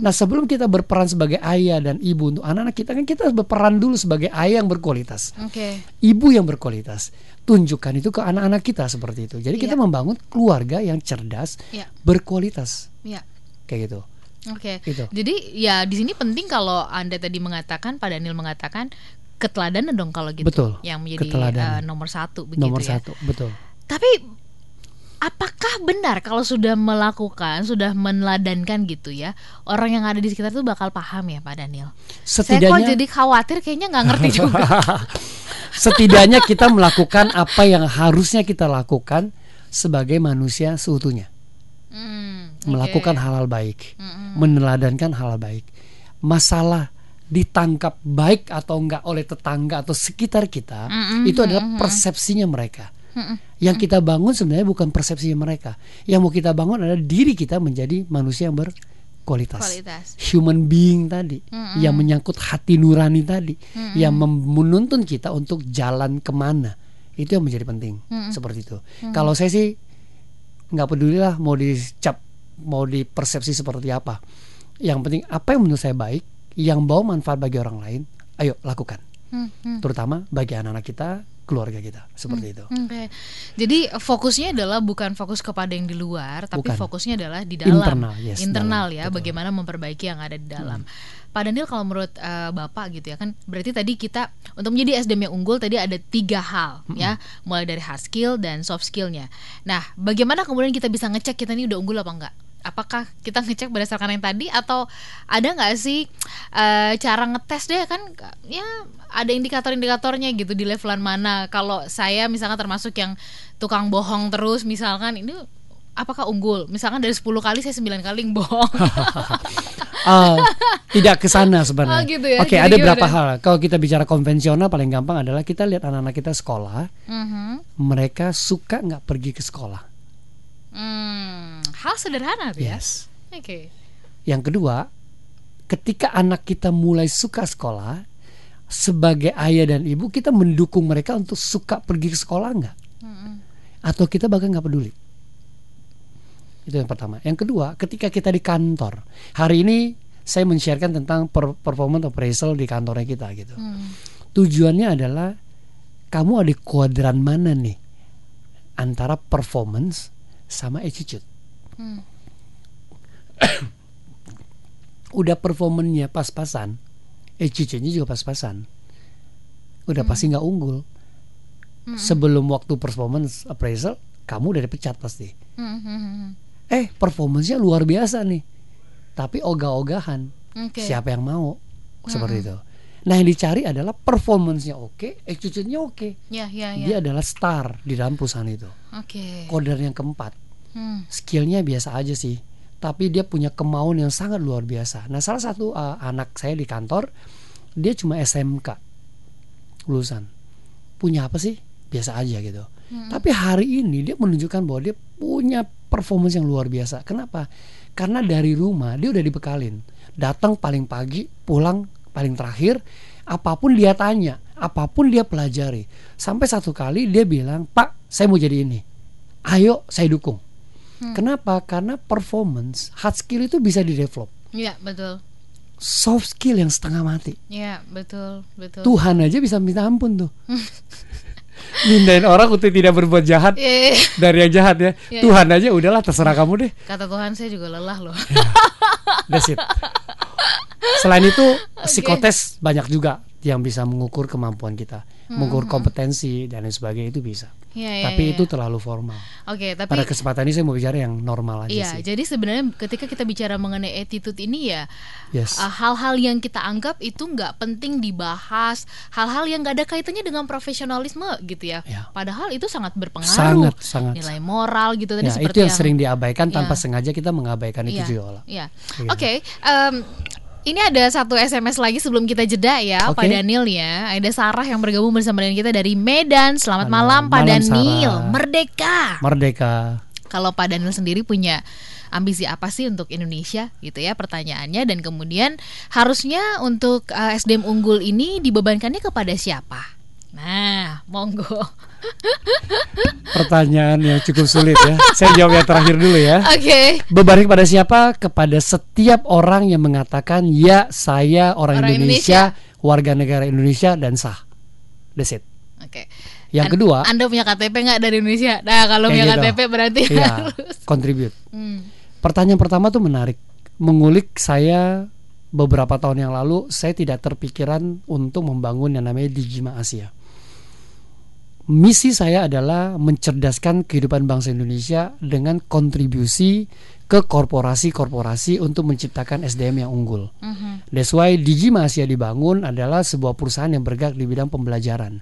Nah, sebelum kita berperan sebagai ayah dan ibu untuk anak-anak kita kan kita harus berperan dulu sebagai ayah yang berkualitas, Oke. ibu yang berkualitas. Tunjukkan itu ke anak-anak kita seperti itu. Jadi kita Iya. membangun keluarga yang cerdas, Ya. berkualitas Ya. kayak gitu. Oke. Gitu. Jadi ya di sini penting kalau Anda tadi mengatakan Pak Daniel mengatakan keteladanan dong kalau gitu. Betul, Yang menjadi eh, nomor satu begitu Nomor ya. satu, betul. Tapi apakah benar kalau sudah melakukan, sudah meneladankan gitu ya, orang yang ada di sekitar itu bakal paham ya Pak Daniel? Saya kok Setidaknya jadi khawatir kayaknya nggak ngerti juga. Setidaknya kita melakukan apa yang harusnya kita lakukan sebagai manusia seutuhnya. Hmm, oke. Melakukan hal-hal baik, Mm-mm. meneladankan hal baik. Masalah ditangkap baik atau enggak oleh tetangga atau sekitar kita, Mm-mm, itu adalah mm-mm. persepsinya mereka. Mm-mm. Yang kita bangun sebenarnya bukan persepsinya mereka. Yang mau kita bangun adalah diri kita menjadi manusia yang berkualitas. Kualitas. Human being tadi, Mm-mm. yang menyangkut hati nurani tadi, Mm-mm. yang menuntun kita untuk jalan ke mana. Itu yang menjadi penting. Mm-mm. Seperti itu. Kalau saya sih nggak peduli lah mau dicap, mau dipersepsi seperti apa. Yang penting apa yang menurut saya baik, yang bawa manfaat bagi orang lain, ayo lakukan. Hmm, hmm. Terutama bagi anak-anak kita, keluarga kita, seperti itu. Oke. Jadi fokusnya adalah bukan fokus kepada yang di luar, tapi Bukan. fokusnya adalah di dalam. Internal, yes, Internal dalam, ya, betul. bagaimana memperbaiki yang ada di dalam. Pak Daniel kalau menurut eh, Bapak gitu ya kan berarti tadi kita untuk menjadi SDM yang unggul tadi ada tiga hal ya mulai dari hard skill dan soft skillnya. Nah bagaimana kemudian kita bisa ngecek kita ini udah unggul apa enggak? Apakah kita ngecek berdasarkan yang tadi atau ada nggak sih eh, cara ngetes deh kan ya ada indikator-indikatornya gitu di levelan mana? Kalau saya misalnya termasuk yang tukang bohong terus misalkan ini apakah unggul? Misalkan dari 10 kali saya 9 kali bohong. Ah, tidak ke sana sebenarnya. Oh, gitu ya. Oke, Jadi ada berapa gimana? hal. Kalau kita bicara konvensional paling gampang adalah kita lihat anak-anak kita sekolah, Mhm. mereka suka nggak pergi ke sekolah. Hmm, hal sederhana tuh ya. Yes. Oke. Yang kedua, ketika anak kita mulai suka sekolah, sebagai ayah dan ibu kita mendukung mereka untuk suka pergi ke sekolah nggak? Mm-mm. Atau kita bahkan nggak peduli? Itu yang pertama. Yang kedua, ketika kita di kantor, hari ini saya men-sharekan tentang per- performance appraisal di kantornya kita gitu. Hmm. Tujuannya adalah kamu ada di kuadran mana nih antara performance sama attitude. Hmm. Udah performanya pas-pasan, attitude-nya juga pas-pasan. Udah Hmm. pasti nggak unggul. sebelum waktu performance appraisal kamu udah dipecat pasti Hmm, hmm, hmm. eh performance-nya luar biasa nih tapi ogah-ogahan Oke. siapa yang mau seperti itu nah yang dicari adalah performance-nya oke attitude-nya oke Ya, ya, ya. dia adalah star di dalam perusahaan itu Oke. koder yang keempat Hmm. skillnya biasa aja sih. Tapi dia punya kemauan yang sangat luar biasa. Nah salah satu uh, anak saya di kantor dia cuma SMK lulusan. Punya apa sih? Biasa aja gitu. Tapi hari ini dia menunjukkan bahwa dia punya performance yang luar biasa. Kenapa? Karena dari rumah dia udah dibekalin. Datang paling pagi pulang paling terakhir apa pun dia tanya apa pun dia pelajari. Sampai satu kali dia bilang pak saya mau jadi ini. Ayo saya dukung Kenapa? Karena performance hard skill itu bisa di-develop. Ya, betul. Soft skill yang setengah mati. Ya, betul, betul. Tuhan aja bisa minta ampun tuh. Mindain orang untuk tidak berbuat jahat Eh, dari yang jahat ya. Iya, Tuhan aja udahlah terserah kamu deh. kata Tuhan saya juga lelah loh. That's it. Selain itu psikotes banyak juga yang bisa mengukur kemampuan kita, mengukur kompetensi dan lain sebagainya itu bisa. Iya, iya, Tapi iya. itu terlalu formal. Oke, tapi Pada kesempatan ini saya mau bicara yang normal aja Iya, sih. jadi sebenarnya ketika kita bicara mengenai attitude ini ya Yes. uh, hal-hal yang kita anggap itu nggak penting dibahas, hal-hal yang nggak ada kaitannya dengan profesionalisme gitu ya. Ya. Padahal itu sangat berpengaruh. Sangat, sangat. Nilai moral gitu tadi Ya, seperti itu yang sering diabaikan tanpa Iya. sengaja kita mengabaikan itu Iya, juga. Ola. Iya. Iya. Oke, em, ini ada satu SMS lagi sebelum kita jeda ya, Oke. Pak Daniel ya. Ada Sarah yang bergabung bersama dengan kita dari Medan. Selamat malam, Malam, Pak malam, Daniel. Sarah. Merdeka. Merdeka. Kalau Pak Daniel sendiri punya ambisi apa sih untuk Indonesia gitu ya pertanyaannya dan kemudian harusnya untuk uh, SDM unggul ini dibebankannya kepada siapa? Nah, monggo. Pertanyaan yang cukup sulit ya. Saya jawab yang terakhir dulu ya. Oke. Beban kepada siapa? Kepada setiap orang yang mengatakan ya saya orang, Orang Indonesia, warga negara Indonesia dan sah. That's it. Oke. Yang An- kedua, Anda punya KTP nggak dari Indonesia? Nah, kalau punya gitu. KTP berarti Iya, harus. contribute. Hmm. Pertanyaan pertama tuh menarik. Mengulik saya beberapa tahun yang lalu, saya tidak terpikiran untuk membangun yang namanya Digima Asia. Misi saya adalah mencerdaskan kehidupan bangsa Indonesia dengan kontribusi ke korporasi-korporasi untuk menciptakan SDM yang unggul. Mhm. That's why Digima Asia dibangun adalah sebuah perusahaan yang bergerak di bidang pembelajaran.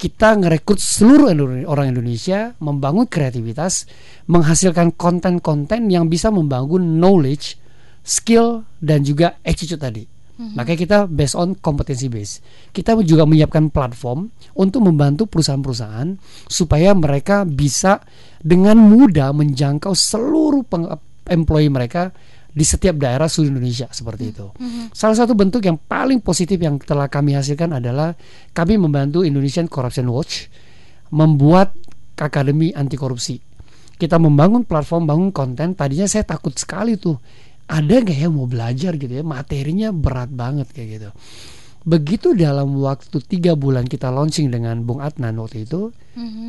Kita ngerekrut seluruh orang Indonesia membangun kreativitas, menghasilkan konten-konten yang bisa membangun knowledge, skill dan juga attitude tadi. Makanya kita based on kompetensi base. Kita juga menyiapkan platform untuk membantu perusahaan-perusahaan supaya mereka bisa dengan mudah menjangkau seluruh peng- employee mereka di setiap daerah seluruh Indonesia seperti itu. Salah satu bentuk yang paling positif yang telah kami hasilkan adalah kami membantu Indonesian Corruption Watch membuat akademi anti korupsi. Kita membangun platform, bangun konten. Tadinya saya takut sekali tuh. Ada nggak ya mau belajar gitu ya? Materinya berat banget kayak gitu. Begitu dalam waktu tiga bulan kita launching dengan Bung Adnan waktu itu,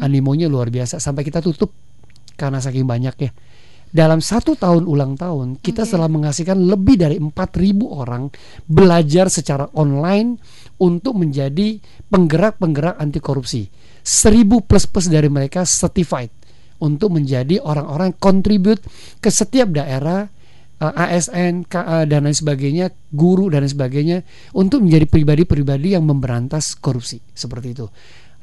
animonya luar biasa sampai kita tutup karena saking banyaknya. Dalam satu tahun ulang tahun, kita Oke. telah menghasilkan lebih dari 4.000 orang belajar secara online untuk menjadi penggerak-penggerak anti korupsi. 1000 plus-plus dari mereka certified untuk menjadi orang-orang contribute ke setiap daerah ASN, KA dan lain sebagainya, guru dan lain sebagainya untuk menjadi pribadi-pribadi yang memberantas korupsi seperti itu.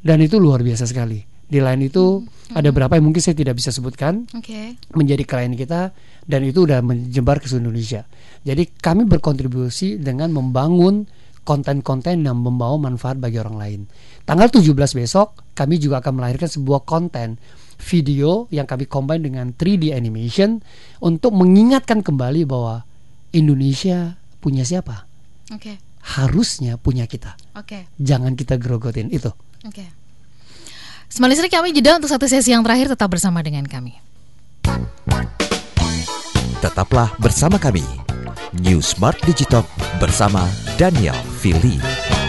Dan itu luar biasa sekali. Di lain itu ada berapa yang mungkin saya tidak bisa sebutkan Oke. menjadi klien kita dan itu udah menyebar ke seluruh Indonesia. Jadi kami berkontribusi dengan membangun konten-konten yang membawa manfaat bagi orang lain. Tanggal 17 besok kami juga akan melahirkan sebuah konten video yang kami combine dengan 3D animation untuk mengingatkan kembali bahwa Indonesia punya siapa? Oke. Harusnya punya kita. Oke. Jangan kita gerogotin itu. Oke. Smart listener kami jeda untuk satu sesi yang terakhir tetap bersama dengan kami. Tetaplah bersama kami. New Smart Digitalk bersama Daniel Fili.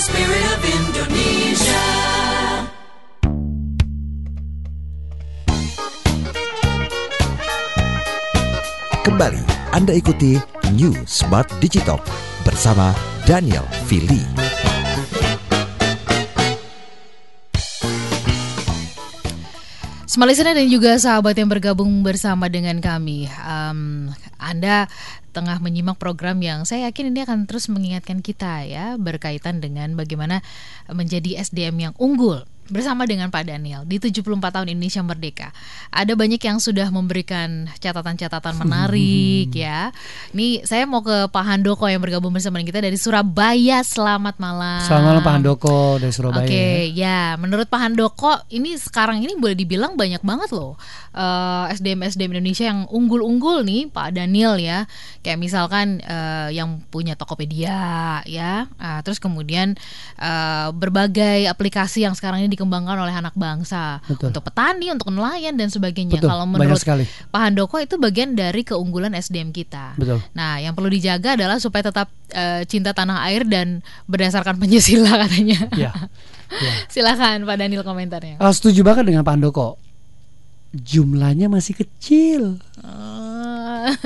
the spirit of Indonesia. Kembali Anda ikuti New Smart Digital bersama Daniel Fili. Semalisana dan juga sahabat yang bergabung bersama dengan kami, um, Anda tengah menyimak program yang saya yakin ini akan terus mengingatkan kita ya berkaitan dengan bagaimana menjadi SDM yang unggul bersama dengan Pak Daniel di 74 tahun Indonesia Merdeka. Ada banyak yang sudah memberikan catatan-catatan menarik ya. Ini saya mau ke Pak Handoko yang bergabung bersama kita dari Surabaya. Selamat malam. Selamat malam Pak Handoko dari Surabaya. Oke, ya. Menurut Pak Handoko, ini sekarang ini boleh dibilang banyak banget loh uh, SDM SDM Indonesia yang unggul-unggul nih, Pak Daniel ya. Kayak misalkan uh, yang punya Tokopedia ya. Uh, terus kemudian uh, berbagai aplikasi yang sekarang ini dikembangkan oleh anak bangsa Betul. untuk petani, untuk nelayan dan sebagainya. Betul, Kalau menurut sekali. Pak Handoko itu bagian dari keunggulan SDM kita. Betul. Nah, yang perlu dijaga adalah supaya tetap eh, cinta tanah air dan berdasarkan Pancasila katanya. Ya. ya. Silakan Pak Daniel komentarnya. Ah, setuju banget dengan Pak Handoko. Jumlahnya masih kecil. Eh,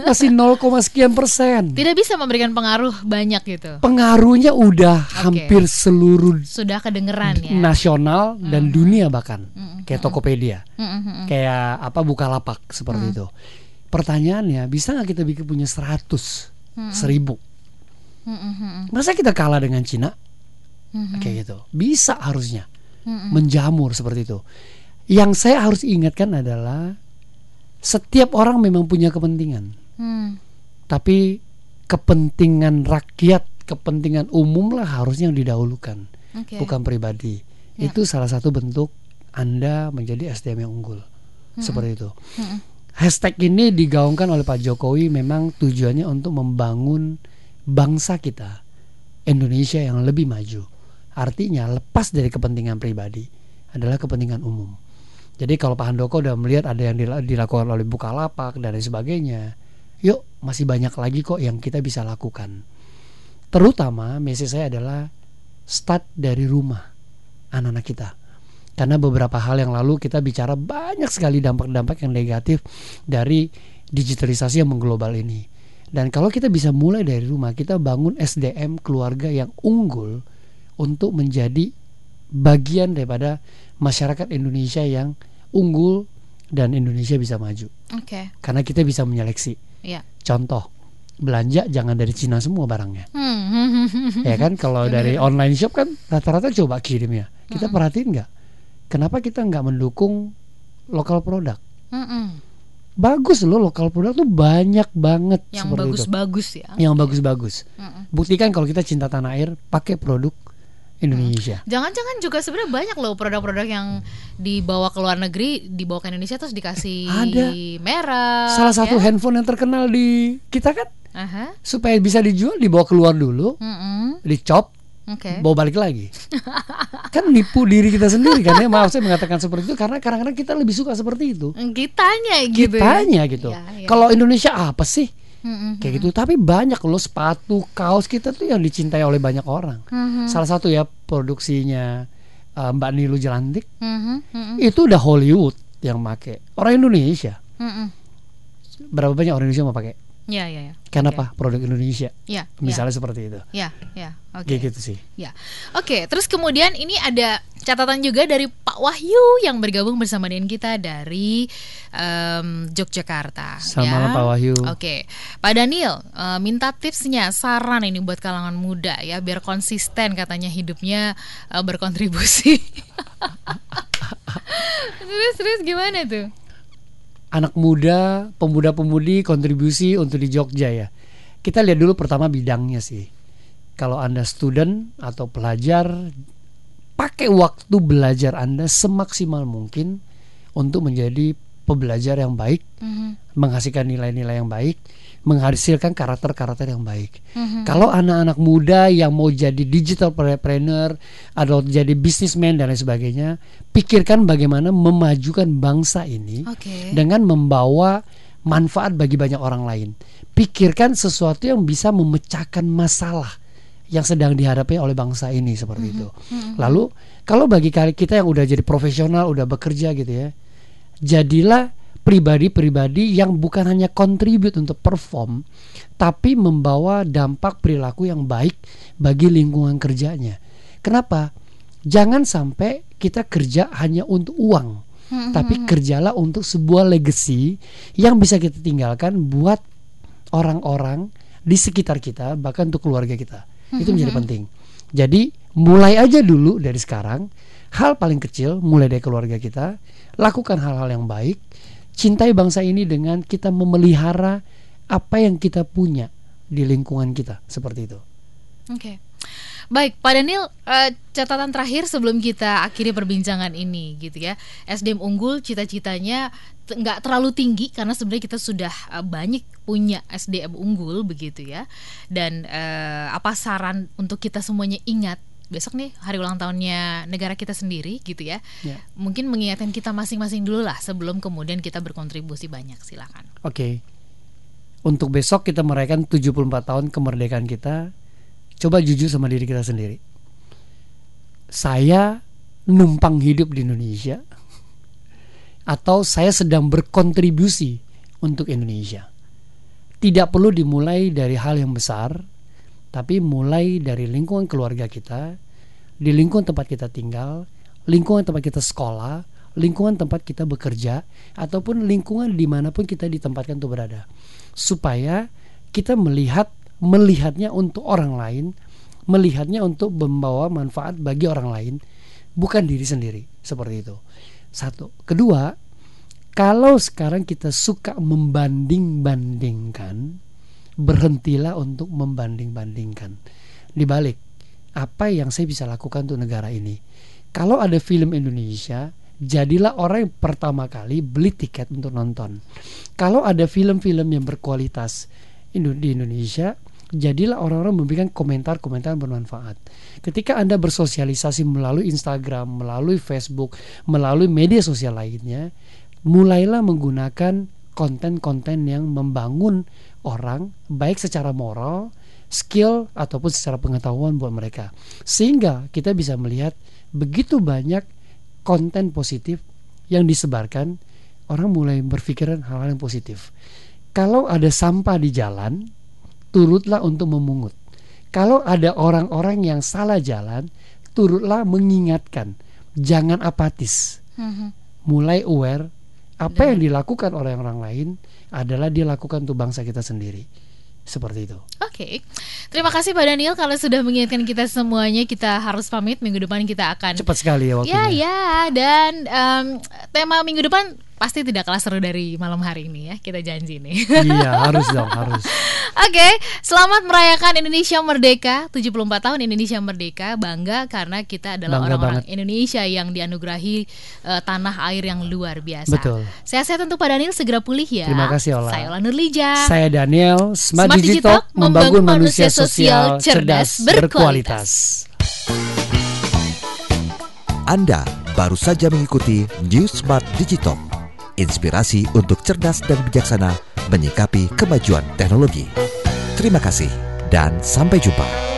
Masih 0, sekian persen. tidak bisa memberikan pengaruh banyak gitu. Pengaruhnya udah hampir seluruh Sudah kedengeran ya. nasional dan dunia bahkan. Mm-mm. Kayak Tokopedia. Mm-mm. Kayak apa Bukalapak seperti itu. Pertanyaannya, bisa nggak kita bikin punya 100, seribu? Mm-mm. Masa kita kalah dengan Cina? Mm-mm. Kayak gitu. Bisa harusnya. Mm-mm. menjamur seperti itu. Yang saya harus ingatkan adalah setiap orang memang punya kepentingan, Mm. tapi kepentingan rakyat, kepentingan umum lah harusnya yang didahulukan, Oke. bukan pribadi. Ya. Itu salah satu bentuk Anda menjadi SDM yang unggul. Seperti itu. Mm-mm. Hashtag ini digaungkan oleh Pak Jokowi memang tujuannya untuk membangun bangsa kita Indonesia yang lebih maju. Artinya lepas dari kepentingan pribadi adalah kepentingan umum. Jadi kalau Pak Handoko udah melihat ada yang dila- dilakukan oleh Bukalapak dan lain sebagainya, yuk masih banyak lagi kok yang kita bisa lakukan. Terutama message saya adalah start dari rumah anak-anak kita. Karena beberapa hal yang lalu kita bicara banyak sekali dampak-dampak yang negatif dari digitalisasi yang mengglobal ini. Dan kalau kita bisa mulai dari rumah, kita bangun SDM keluarga yang unggul untuk menjadi bagian daripada masyarakat Indonesia yang unggul dan Indonesia bisa maju. Oke. Karena kita bisa menyeleksi. Ya. Contoh, belanja jangan dari Cina semua barangnya. Hmm. ya kan kalau dari online shop kan rata-rata coba kirim ya. Kita perhatiin nggak? Kenapa kita nggak mendukung lokal produk? Mm-mm. Bagus loh lokal produk tuh banyak banget Yang bagus-bagus ya. Yang bagus-bagus. Mm-mm. Buktikan kalau kita cinta tanah air, pakai produk Indonesia. Jangan-jangan juga sebenarnya banyak loh produk-produk yang dibawa ke luar negeri, dibawa ke Indonesia terus dikasih Ada. merah. Salah satu ya? handphone yang terkenal di kita kan Aha. supaya bisa dijual dibawa keluar dulu, Mm-mm. dicop, Oke. bawa balik lagi. kan nipu diri kita sendiri kan ya. Maaf saya mengatakan seperti itu karena kadang-kadang kita lebih suka seperti itu. Kitanya gitu. Kitanya ya. gitu. Iya, iya. Kalau Indonesia apa sih? Mm-mm. Kayak gitu. Tapi banyak loh sepatu, kaos kita tuh yang dicintai oleh banyak orang. Mhm. Salah satu ya produksinya uh, Mbak Nilu Jelantik Mhm, mhm, itu udah Hollywood yang make. Orang Indonesia. mhm. Berapa banyak orang Indonesia mau pakai? Ya, ya, ya. Kenapa? Produk Indonesia. Ya, Misalnya seperti itu. ya, ya. Oke. Kayak gitu sih. Ya, oke. Terus kemudian ini ada catatan juga dari Pak Wahyu yang bergabung bersama dengan kita dari em, Yogyakarta. Selamat ya. malam, Pak Wahyu. Oke, Pak Daniel eh, minta tipsnya, saran ini buat kalangan muda ya, biar konsisten katanya hidupnya eh, berkontribusi. terus terus gimana tuh? Anak muda, pemuda-pemudi kontribusi untuk di Jogja ya. Kita lihat dulu pertama bidangnya sih. Kalau Anda student atau pelajar, pakai waktu belajar Anda semaksimal mungkin untuk menjadi pembelajar yang baik, Mhm, menghasilkan nilai-nilai yang baik, menghasilkan karakter-karakter yang baik. mhm. Kalau anak-anak muda yang mau jadi digital entrepreneur atau jadi businessman dan lain sebagainya, pikirkan bagaimana memajukan bangsa ini Oke. dengan membawa manfaat bagi banyak orang lain. Pikirkan sesuatu yang bisa memecahkan masalah yang sedang dihadapi oleh bangsa ini seperti itu. Lalu kalau bagi kita yang udah jadi profesional, udah bekerja gitu ya, jadilah pribadi-pribadi yang bukan hanya contribute untuk perform tapi membawa dampak perilaku yang baik bagi lingkungan kerjanya. Kenapa? Jangan sampai kita kerja hanya untuk uang, tapi kerjalah untuk sebuah legacy yang bisa kita tinggalkan buat orang-orang di sekitar kita, bahkan untuk keluarga kita. Itu menjadi penting. Jadi mulai aja dulu dari sekarang. Hal paling kecil mulai dari keluarga kita, lakukan hal-hal yang baik, cintai bangsa ini dengan kita memelihara apa yang kita punya di lingkungan kita seperti itu. Oke. Baik, Pak Daniel, eh, catatan terakhir sebelum kita akhiri perbincangan ini gitu ya. SDM unggul cita-citanya nggak terlalu tinggi karena sebenarnya kita sudah eh, banyak punya SDM unggul begitu ya. Dan eh, apa saran untuk kita semuanya ingat besok nih hari ulang tahunnya negara kita sendiri gitu ya. Ya. Mungkin mengingatkan kita masing-masing dulu lah sebelum kemudian kita berkontribusi banyak. Silakan. Oke. Untuk besok kita merayakan 74 tahun kemerdekaan kita. Coba jujur sama diri kita sendiri. Saya numpang hidup di Indonesia atau saya sedang berkontribusi untuk Indonesia. Tidak perlu dimulai dari hal yang besar, tapi mulai dari lingkungan keluarga kita, di lingkungan tempat kita tinggal, lingkungan tempat kita sekolah, lingkungan tempat kita bekerja, ataupun lingkungan di mana pun kita ditempatkan untuk berada, supaya kita melihat melihatnya untuk orang lain, melihatnya untuk membawa manfaat bagi orang lain, bukan diri sendiri seperti itu. Satu, kedua, kalau sekarang kita suka membanding-bandingkan, berhentilah untuk membanding-bandingkan. Dibalik, apa yang saya bisa lakukan untuk negara ini? Kalau ada film Indonesia, jadilah orang yang pertama kali beli tiket untuk nonton. Kalau ada film-film yang berkualitas di Indonesia, jadilah orang-orang memberikan komentar-komentar bermanfaat. Ketika Anda bersosialisasi melalui Instagram, melalui Facebook, melalui media sosial lainnya, mulailah menggunakan konten-konten yang membangun orang baik secara moral, skill ataupun secara pengetahuan buat mereka. Sehingga kita bisa melihat begitu banyak konten positif yang disebarkan, orang mulai berpikiran hal-hal yang positif. Kalau ada sampah di jalan, turutlah untuk memungut. Kalau ada orang-orang yang salah jalan, turutlah mengingatkan. Jangan apatis. Mulai aware apa yang dilakukan oleh orang lain adalah dilakukan untuk bangsa kita sendiri. Seperti itu. Oke, terima kasih Pak Daniel kalau sudah mengingatkan kita semuanya. Kita harus pamit minggu depan kita akan Cepat sekali ya waktunya. Ya ya dan em, tema minggu depan pasti tidak kalah seru dari malam hari ini ya kita janji nih. Iya, harus dong, harus. Oke, selamat merayakan Indonesia Merdeka 74 tahun Indonesia Merdeka Bangga karena kita adalah orang-orang. Indonesia yang dianugerahi eh, tanah air yang luar biasa Betul. Sehat-sehat untuk Pak Daniel segera pulih ya Terima kasih, Ola. Saya Ola Nurlija Saya Daniel, Smart, Smart Digital, Digital, membangun membangun manusia sosial sosial, cerdas, cerdas, berkualitas. Anda baru saja mengikuti New Smart Digital. Inspirasi untuk cerdas dan bijaksana menyikapi kemajuan teknologi. Terima kasih dan sampai jumpa.